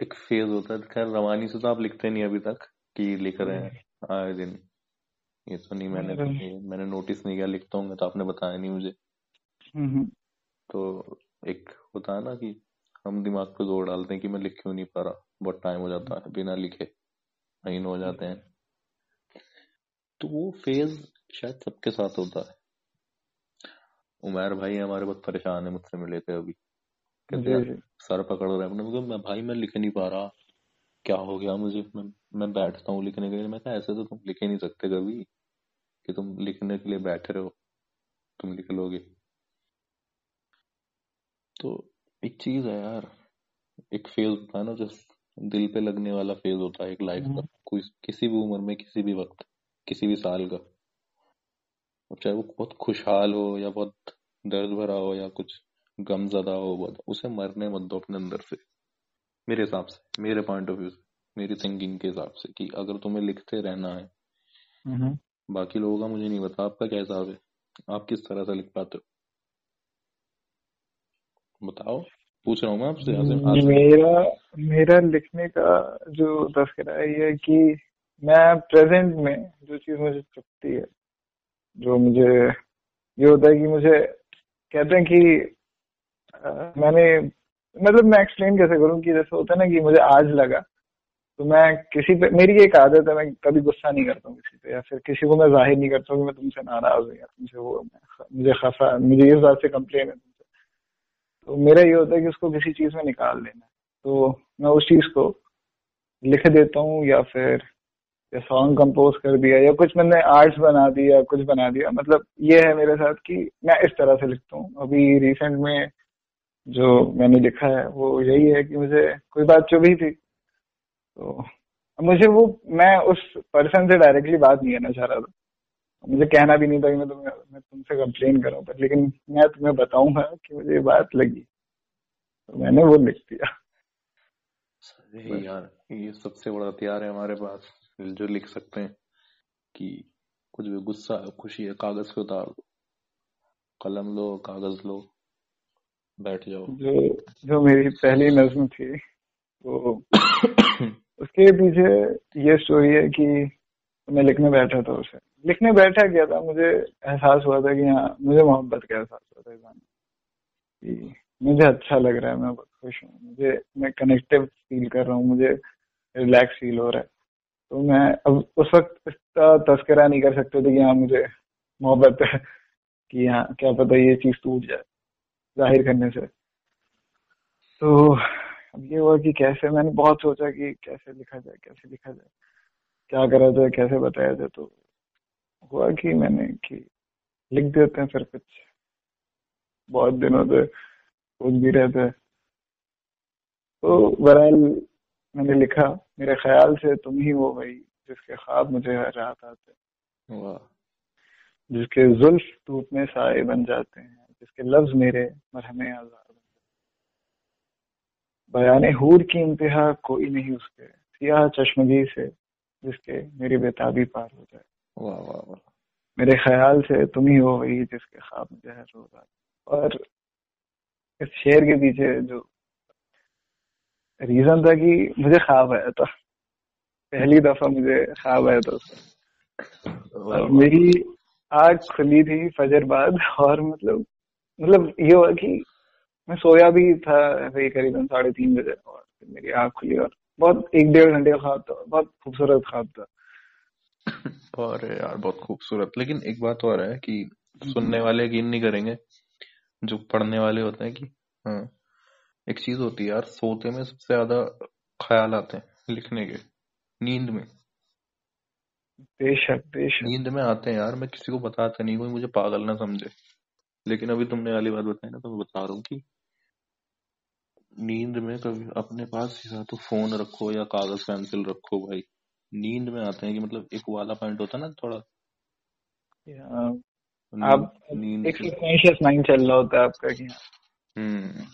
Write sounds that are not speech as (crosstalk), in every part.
एक फ़ेज़ होता है। खैर रवानी से तो आप लिखते नहीं अभी तक कि लिख रहे हैं आए दिन। ये तो नहीं मैंने ये मैंने नोटिस नहीं किया लिखता हूँ तो आपने बताया नहीं मुझे। हम्म, तो एक होता है ना कि हम दिमाग पे ज़ोर डालते हैं कि मैं लिख क्यों नहीं पा रहा। बहुत टाइम हो जाता है बिना लिखे महीन हो जाते हैं। तो वो फ़ेज़ शायद सबके साथ होता है। उमेर भाई हमारे बहुत परेशान है मुझसे मिले थे अभी। सर पकड़ रहे हैं। अपने मैं भाई मैं लिख नहीं पा रहा। क्या हो गया मुझे? मैं, मैं बैठता हूँ लिखने के लिए। मैं कहा ऐसे तो तुम लिख ही नहीं सकते कभी कि तुम लिखने के लिए बैठे रहो। तुम लिख लोगे। तो एक चीज़ है यार एक फ़ेज़ होता है ना जो दिल पे लगने वाला फ़ेज़ होता है एक लाइफ का हम्म, कोई किसी भी उम्र में किसी भी वक्त किसी भी साल का। चाहे वो बहुत खुशहाल हो या बहुत दर्द भरा हो या कुछ गमजदा हो बहुत उसे मरने मत दो अपने अंदर से। मेरे हिसाब से मेरे पॉइंट ऑफ़ व्यू से मेरी थिंकिंग के हिसाब से कि अगर तुम्हें लिखते रहना है। बाकी लोगों का मुझे नहीं पता आपका क्या हिसाब है? आप किस तरह से लिख पाते हो? बताओ पूछ रहा हूँ मैं आपसे मेरा मेरा लिखने का जो तस्करा है ये है कि मैं प्रेजेंट में जो चीज़ मुझे चुपती है जो मुझे ये होता है कि मुझे कहते हैं कि मैंने मतलब मैं एक्सप्लेन कैसे करूँ कि जैसे होता है ना कि मुझे आज लगा तो मैं किसी पे, मेरी एक आदत है, मैं कभी गुस्सा नहीं करता हूँ किसी पे, या फिर किसी को मैं ज़ाहिर नहीं करता हूँ कि मैं तुमसे नाराज़ हूँ, या तुमसे वो, मुझे खफा, मुझे इस बात से कंप्लेन है तुमसे। तो मेरा ये होता है कि उसको किसी चीज़ में निकाल देना तो मैं उस चीज़ को लिख देता हूँ, या फिर, या सॉन्ग कंपोज कर दिया, या कुछ मैंने आर्ट्स बना दिया, कुछ बना दिया। मतलब ये है मेरे साथ कि मैं इस तरह से लिखता हूँ। अभी रिसेंट में जो मैंने लिखा है, वो यही है कि मुझे कोई बात चुभी थी। तो मुझे वो, मैं उस पर्सन से डायरेक्टली बात नहीं करना चाह रहा था। मुझे कहना भी नहीं था कि मैं तुम्हें, मैं तुमसे कंप्लेन करूँ, पर लेकिन मैं तुम्हें बताऊँगा कि मुझे ये बात लगी। तो मैंने वो लिख दिया। यार, ये सबसे बड़ा हथियार है हमारे पास, जो लिख सकते हैं कि कुछ भी गुस्सा, खुशी है, कागज़ पे उतार दो। कलम लो, कागज़ लो। बैठ जाओ। जो जो मेरी पहली नज्म थी वो (coughs) उसके पीछे ये स्टोरी है कि मैं लिखने बैठा था उसे। लिखने बैठा गया था मुझे एहसास हुआ था कि हाँ मुझे मोहब्बत का एहसास हुआ था इस गाने। कि मुझे अच्छा लग रहा है मैं बहुत खुश हूँ। मुझे मैं कनेक्टिव फील कर रहा हूँ मुझे रिलैक्स फील हो रहा है। तो मैं अब उस वक्त इसका तस्करा नहीं कर सकते थे कि हाँ मुझे मोहब्बत है। कि हाँ क्या पता ये चीज़ टूट जाए। ज़ाहिर करने से। तो अब ये हुआ कि कैसे मैंने बहुत सोचा कि कैसे लिखा जाए कैसे लिखा जाए क्या करा जाए कैसे बताया जाए तो हुआ कि मैंने कि लिख देते हैं फिर कुछ। बहुत दिनों से सोच भी रहे थे। तो बहरहाल मैंने लिखा मेरे ख्याल से तुम ही हो भाई जिसके ख्वाब मुझे रात आते जिसके जुल्फ धूप में साए बन जाते हैं। जिसके लफ्ज मेरे मरहमे आजार बयान हूर की इंतहा कोई नहीं उसके सियाह चश्मगी से जिसके मेरी बेताबी पार हो जाए। वाह वाह वाह। मेरे ख्याल से तुम ही हो वही जिसके ख्वाब मुझे हर रोज आते और इस शेर के पीछे जो रीजन था कि मुझे ख्वाब आया था। पहली दफ़ा मुझे ख्वाब आया था उसका। और मेरी आग खुली थी फजर बाद और मतलब मतलब ये हुआ कि मैं सोया भी था वही करीबन साढ़े तीन बजे और मेरी आग खुली और बहुत एक डेढ़ घंटे का ख्वाब था बहुत खूबसूरत ख्वाब था। और यार बहुत खूबसूरत। लेकिन एक बात और है कि सुनने वाले यकीन नहीं करेंगे जो पढ़ने वाले होते हैं कि हाँ एक चीज़ होती है यार सोते में सबसे ज़्यादा ख्याल आते हैं लिखने के नींद में। बेशक बेशक। नींद में आते हैं यार मैं किसी को बताता नहीं कोई मुझे पागल ना समझे। लेकिन अभी तुमने वाली बात बताई ना तो मैं बता रहा हूँ कि नींद में कभी अपने पास या तो फ़ोन रखो या कागज़ पेंसिल रखो भाई। नींद में आते हैं कि मतलब एक वाला पॉइंट होता है ना थोड़ा। नींद आप नींद एक माइंड चल रहा होता है आपका कि हाँ, हम्म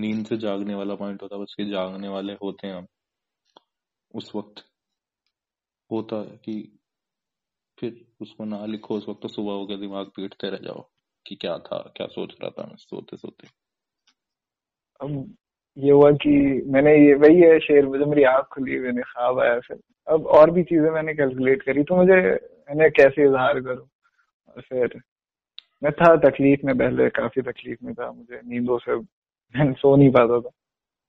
नींद से जागने वाला पॉइंट होता है बस ये जागने वाले होते हैं हम। उस वक्त होता है कि फिर उसको ना लिखो उस वक्त तो सुबह हो गया दिमाग पीटते रह जाओ। कि क्या था, क्या सोच रहा था मैं सोते सोते अब ये हुआ कि मैंने ये, वही है शेर, मुझे मेरी आँख खुली मैंने ख्वाब आया फिर। अब और भी चीज़ें मैंने कैलकुलेट करी तो मुझे, मैंने कैसे इजहार करूँ? और फिर मैं था तकलीफ़ में, पहले काफ़ी तकलीफ़ में था, मुझे नींदों से मैं सो नहीं पाता था।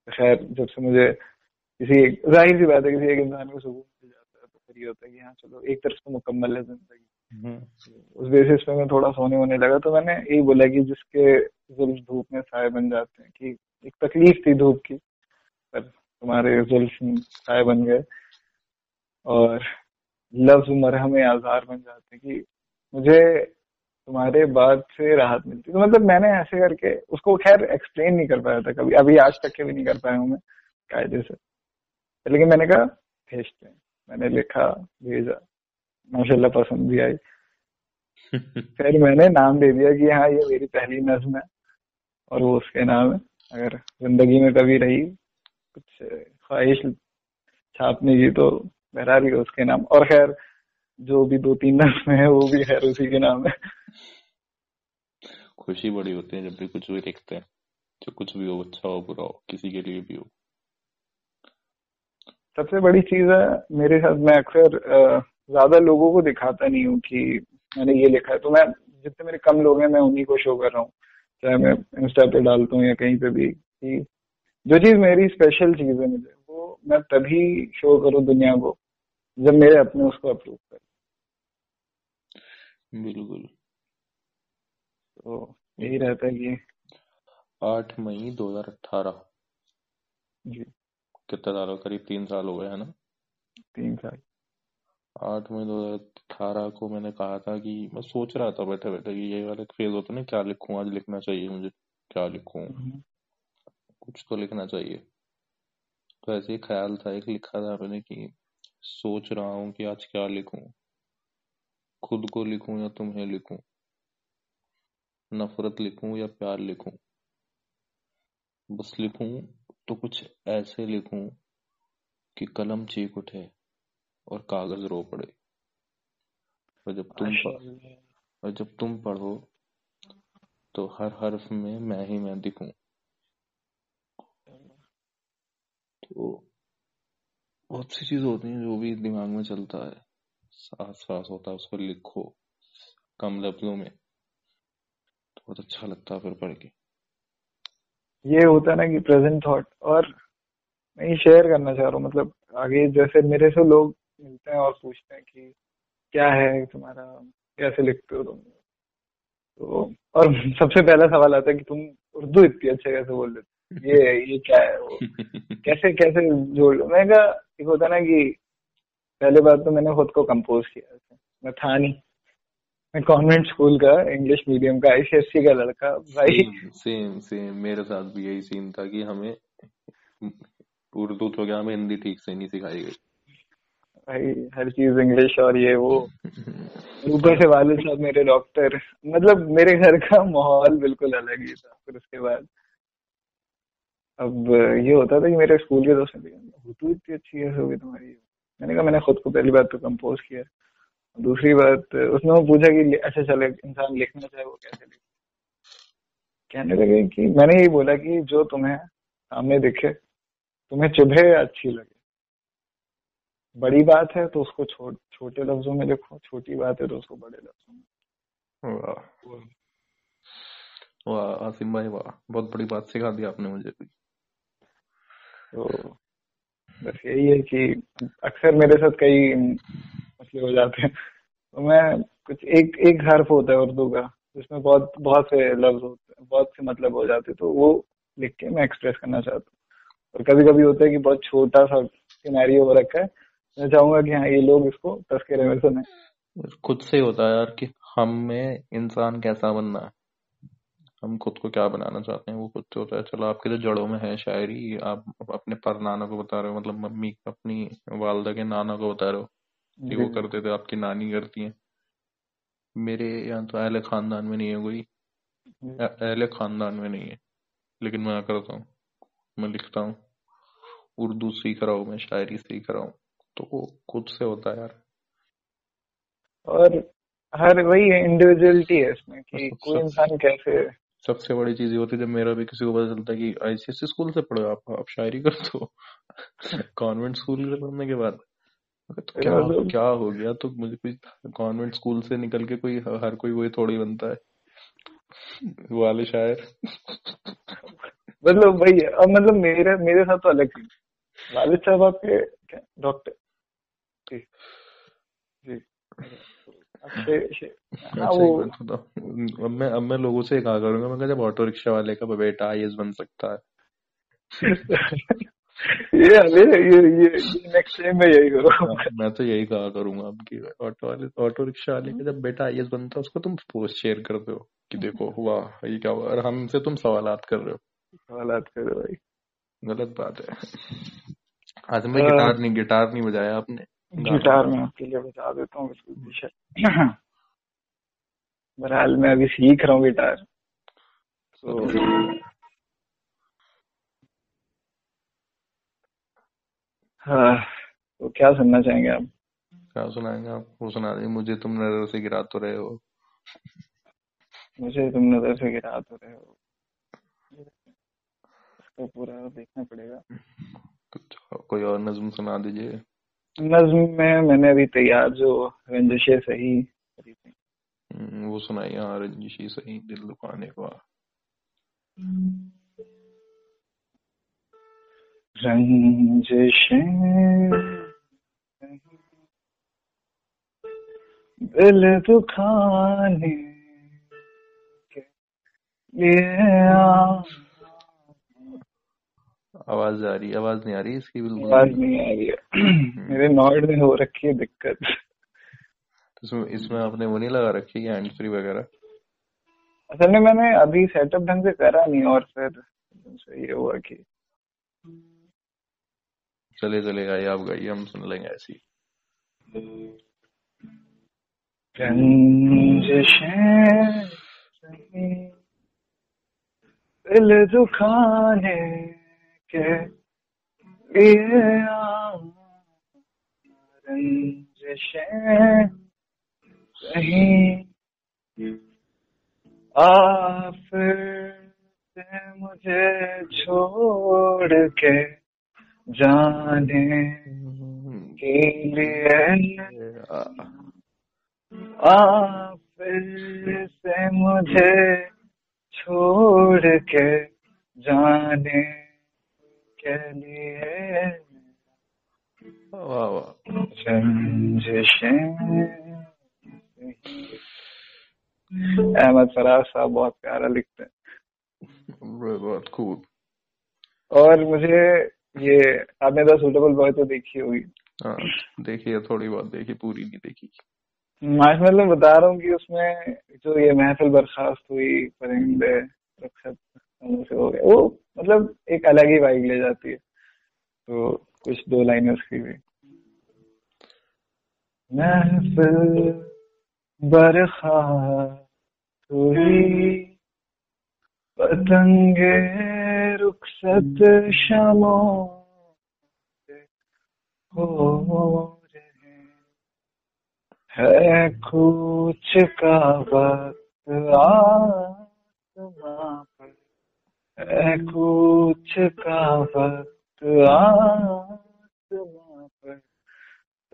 खैर, जब से मुझे किसी ज़ाहिर सी बात है, किसी एक इंसान को सुकून मिल जाता है तो फिर ये होता है कि हाँ चलो, एक तरफ़ से मुकम्मल है ज़िंदगी। उस बेसिस पे मैं थोड़ा सोने होने लगा तो मैंने यही बोला कि जिसके जुल्फ धूप में साय बन जाते हैं, कि एक तकलीफ़ थी धूप की, पर तुम्हारे जुल्फ साय बन गए। और लफ्ज मरहम आजार बन जाते कि मुझे तुम्हारे बाद से राहत मिलती। तो मतलब मैंने ऐसे करके उसको खैर एक्सप्लेन नहीं कर पाया था कभी, अभी आज तक के भी नहीं कर पाया हूँ मैं कायदे से। लेकिन मैंने कहा, भेजते हैं। मैंने लिखा, भेजा। माशाल्लाह पसंद भी आई। फिर मैंने नाम दे दिया कि हाँ ये मेरी पहली नज्म है और वो उसके नाम है। अगर ज़िंदगी में कभी रही कुछ ख्वाहिश छापने की तो बहरहाल उसके नाम। और खैर जो भी दो तीन नज्म है वो भी खैर उसी के नाम है। खुशी बड़ी होती है जब भी कुछ भी लिखते हैं जो कुछ भी हो अच्छा हो बुरा हो किसी के लिए भी हो। सबसे बड़ी चीज़ है मेरे साथ मैं अक्सर ज़्यादा लोगों को दिखाता नहीं हूँ कि मैंने ये लिखा है। तो मैं जितने मेरे कम लोग हैं मैं उन्हीं को शो कर रहा हूँ। चाहे मैं इंस्टा पे डालता हूँ या कहीं पे भी कि जो चीज़ मेरी स्पेशल चीज़ है मुझे वो मैं तभी शो करूँ दुनिया को जब मेरे अपने उसको अप्रूव कर। बिल्कुल। तो यही रहता है कि आठ मई दो हज़ार अठारह। जी। कितना साल? करीब तीन साल हो गए है ना? तीन साल। आठ मई दो हज़ार अठारह को मैंने कहा था कि मैं सोच रहा था बैठे बैठे कि ये वाला फ़ेज़ होता ना क्या लिखूं आज लिखना चाहिए मुझे क्या लिखूं? हम्म। कुछ तो लिखना चाहिए। तो ऐसे ही ख्याल था एक लिखा था मैंने कि सोच रहा हूँ कि आज क्या लिखूं। खुद को लिखूं या तुम्हें लिखूं? नफरत लिखूं या प्यार लिखूं? बस लिखूं तो कुछ ऐसे लिखूं कि कलम चीख उठे। और कागज़ रो पड़े। और जब तुम और जब तुम पढ़ो तो हर हर्फ में मैं ही मैं दिखूं। तो बहुत सी चीज़ होती हैं जो भी दिमाग में चलता है। सांस सांस होता है उसको लिखो कम लफ्जों में। तो बहुत अच्छा लगता है फिर पढ़ के। ये होता है ना कि प्रेजेंट थॉट और मैं शेयर करना चाह रहा हूँ मतलब आगे जैसे मेरे से लोग मिलते हैं और पूछते हैं कि क्या है तुम्हारा कैसे लिखते हो तुम? तो और सबसे पहला सवाल आता है कि तुम उर्दू इतनी अच्छे कैसे बोल लेते ये ये क्या है वो? (laughs) कैसे कैसे जोड़ लो? मैंने कहा एक होता ना कि पहले बार तो मैंने खुद को कंपोज किया मैं था नहीं। मैं कॉन्वेंट स्कूल का इंग्लिश मीडियम का आईसीएससी का लड़का। भाई सेम सेम मेरे साथ भी यही सीन था कि हमें उर्दू तो क्या हमें हिंदी ठीक से नहीं सिखाई गई। भाई, हर चीज़ इंग्लिश और ये वो। ऊपर से वालिद साहब मेरे डॉक्टर मतलब मेरे घर का माहौल बिल्कुल अलग ही था। फिर उसके बाद अब ये होता था कि मेरे स्कूल के दोस्त ने हुतू इतनी अच्छी कैसे होगी तुम्हारी। मैंने कहा, मैंने खुद को पहली बात तो कंपोज किया दूसरी बात, उसने वो पूछा कि अच्छा चले, इंसान लिखना चाहे वो कैसे लिखे? कहने लगे कि, मैंने यही बोला कि जो तुम्हें सामने दिखे, तुम्हें चुभे अच्छी लगे। बड़ी बात है तो उसको छो, छोटे लफ्जों में लिखो छोटी बात है तो उसको बड़े लफ्जों में वाह। वाह आसिम भाई वाह। बहुत बड़ी बात सिखा दी आपने मुझे भी। तो बस यही है कि अक्सर मेरे साथ कई मसले हो जाते हैं। तो मैं कुछ एक एक हर्फ होता है उर्दू का जिसमें बहुत बहुत से लफ्ज होते हैं बहुत से मतलब हो जाते हैं तो वो लिख के मैं एक्सप्रेस करना चाहता हूँ। और कभी कभी होता है कि बहुत छोटा सा सिनेरियो हो रखा है मैं चाहूँगा कि हाँ ये लोग इसको तस्करे में सुने खुद से होता है यार कि हम में इंसान कैसा बनना है। हम खुद को क्या बनाना चाहते हैं वो खुद से होता है। चलो आपके जो जड़ों में है शायरी आप अपने पर नाना को बता रहे हो मतलब मम्मी अपनी वालदा के नाना को बता रहे हो कि वो करते थे आपकी नानी करती है। मेरे यहाँ तो अहले खानदान में नहीं है कोई। अहले खानदान में नहीं है। लेकिन मैं करता हूँ? मैं लिखता हूँ। उर्दू सीख रहा हूँ मैं शायरी सीख रहा हूँ। तो वो खुद से होता है यार। और हर वही है इंडिविजुअलिटी है इसमें कि कोई इंसान कैसे सबसे बड़ी चीज़ ये होती है जब मेरा भी किसी को पता चलता है कि आईसीएससी स्कूल से पढ़ो आप आप शायरी कर दो। (laughs) कॉन्वेंट स्कूल से पढ़ने के बाद। तो क्या क्या हो गया? तो मुझे कोई कॉन्वेंट स्कूल से निकल के कोई हर कोई वही थोड़ी बनता है। वो वाले शायर। मतलब है। अब मतलब मेरे मेरे साथ तो अलग थी वालिद साहब आपके डॉक्टर जी। जी। आपसे हाँ अच्छा वो बात बताओ। अब मैं अब मैं लोगों से कहा करूँगा मैं कहा जब ऑटो रिक्शा वाले का बेटा आईएएस बन सकता है। (laughs) ये अरे ये ये नेक्स्ट टाइम मैं यही करूँ हाँ, मैं तो यही कहा करूँगा अब कि ऑटो वाले ऑटो रिक्शा वाले का जब बेटा आईएएस बनता है उसको तुम पोस्ट शेयर करते हो कि देखो वाह ये क्या हुआ और हमसे तुम सवालात कर रहे हो। सवाल करो भाई। गलत बात है। आज मैं गिटार नहीं गिटार नहीं बजाया आपने। गिटार मैं आपके लिए बता देता हूँ बिल्कुल बेशक बहरहाल मैं अभी सीख रहा हूँ गिटार। तो हाँ तो क्या सुनना चाहेंगे आप? क्या सुनाएँगे आप? वो सुना दीजिए मुझे तुम नज़र से गिरा तो रहे हो। मुझे तुम नज़र से गिरा तो रहे हो। इसको पूरा देखना पड़ेगा। तो कोई और नज्म सुना दीजिए। नज्म में मैंने अभी तैयार जो रंजिशें सही करी थी। हम्म, वो सुनाई हाँ रंजिशी सही दिल दुखाने का। रंजिशें दिल दुखाने के लिए आ- आवाज़ आ रही आवाज़ नहीं आ रही इसकी बिल्कुल। आवाज़ नहीं आ रही है। मेरे नॉर्ड में हो रखी है दिक्कत। तो इसमें इसमें आपने वो नहीं लगा रखी है हैंड फ्री वगैरह? असल में मैंने अभी सेटअप ढंग से करा नहीं और फिर ये हुआ कि चले चले गाइए आप गाइए हम सुन लेंगे ऐसी दिल दुखाने के लिए से मुझे छोड़ के जाने के लिए आ फिर से मुझे छोड़ के जाने के लिए वाह वाह अहमद फराज साहब बहुत प्यारा लिखते हैं। बहुत खूब। और मुझे ये आपने द सुटेबल बॉय तो देखी होगी। हाँ देखिए थोड़ी बहुत देखी पूरी नहीं देखी। माशमल में बता रहा हूँ कि उसमें जो ये महफिल बर्खास्त हुई परिंदे खामोश हो गए वो मतलब एक अलग ही वाइब ले जाती है। तो कुछ दो लाइनें उसकी भी। महफिल बरखास्त हुई पतंगे रुखसत शमों से हो रहे है। कुछ का वक्त आसमां कुछ का वक्त आसमां पर।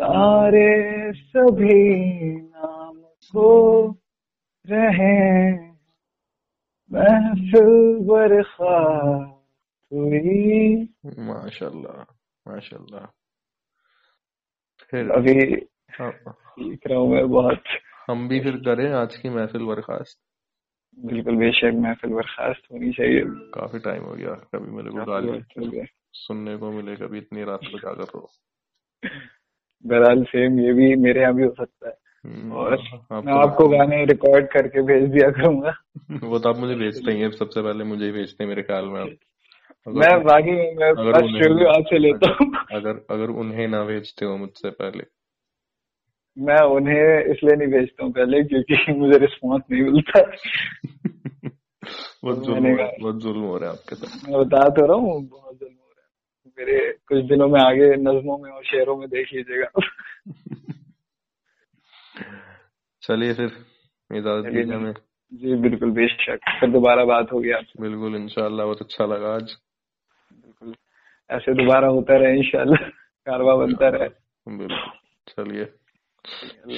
तारे सभी नाम को रहे। महफिल बरखा हुई। माशाल्लाह माशाल्लाह। फिर अभी हाँ, सीख रहा हूँ मैं बहुत। हम भी फिर करें आज की महफिल बर्खास्त। बिल्कुल बेशक महफिल बर्खास्त होनी चाहिए। काफ़ी टाइम हो गया कभी मेरे को गाली सुनने को मिले कभी इतनी रात को जाकर रहो बहरहाल सेम ये भी मेरे यहाँ भी हो सकता है। हम्म, और आप मैं आपको गाने रिकॉर्ड करके भेज दिया करूँगा। (laughs) वो तो आप मुझे भेजते ही सबसे पहले मुझे ही भेजते हैं मेरे ख्याल में आप। मैं बाकी मैं शुरू आपसे लेता हूँ। अगर अगर उन्हें ना भेजते हो मुझसे पहले। मैं उन्हें इसलिए नहीं भेजता हूँ पहले क्योंकि (laughs) मुझे रिस्पॉन्स नहीं मिलता। बहुत जुल्म हो रहा है बहुत जुल्म हो रहा है आपके साथ। मैं बता तो रहा हूँ बहुत जुल्म हो रहा है। मेरे कुछ दिनों में आगे नज्मों में और शेरों में देख लीजिएगा। चलिए फिर इजाज़त दीजिए हमें। जी बिल्कुल बेशक। फिर दोबारा बात होगी आपसे। बिल्कुल इंशाल्लाह बहुत अच्छा लगा आज। बिल्कुल। ऐसे दोबारा होता रहे इंशाल्लाह कारवा बनता रहे। बिल्कुल चलिए।